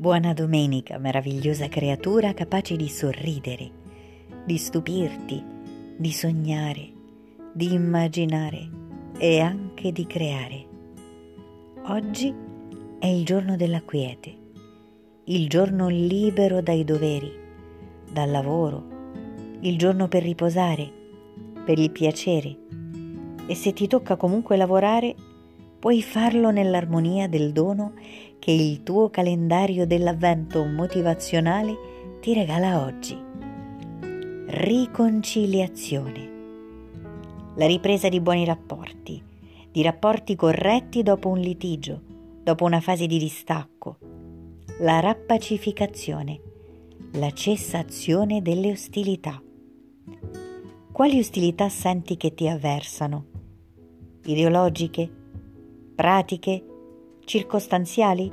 Buona domenica, meravigliosa creatura capace di sorridere, di stupirti, di sognare, di immaginare e anche di creare. Oggi è il giorno della quiete, il giorno libero dai doveri, dal lavoro, il giorno per riposare, per il piacere. E se ti tocca comunque lavorare, puoi farlo nell'armonia del dono che il tuo calendario dell'avvento motivazionale ti regala oggi. Riconciliazione. La ripresa di buoni rapporti, di rapporti corretti dopo un litigio, dopo una fase di distacco. La rappacificazione, la cessazione delle ostilità. Quali ostilità senti che ti avversano? Ideologiche? pratiche, circostanziali?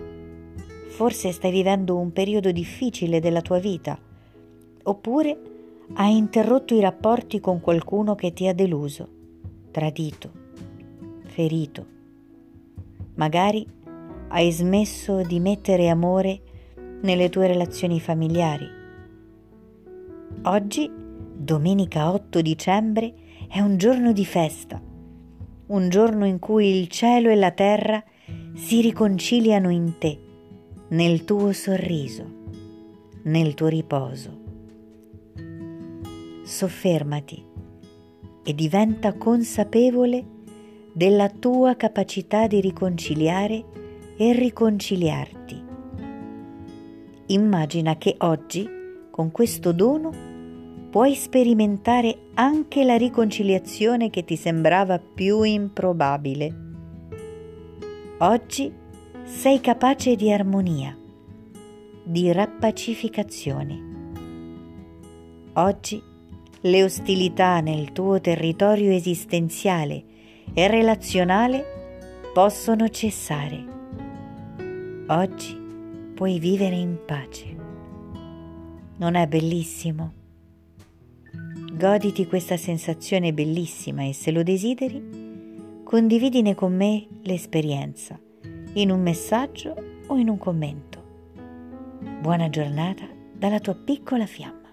Forse stai vivendo un periodo difficile della tua vita, oppure hai interrotto i rapporti con qualcuno che ti ha deluso, tradito, ferito. Magari hai smesso di mettere amore nelle tue relazioni familiari. Oggi, domenica 8 dicembre, è un giorno di festa un giorno in cui il cielo e la terra si riconciliano in te, nel tuo sorriso, nel tuo riposo. Soffermati e diventa consapevole della tua capacità di riconciliare e riconciliarti. Immagina che oggi, con questo dono, puoi sperimentare anche la riconciliazione che ti sembrava più improbabile. Oggi sei capace di armonia, di rappacificazione. Oggi le ostilità nel tuo territorio esistenziale e relazionale possono cessare. Oggi puoi vivere in pace. Non è bellissimo? Goditi questa sensazione bellissima e se lo desideri, condividine con me l'esperienza in un messaggio o in un commento. Buona giornata dalla tua piccola fiamma.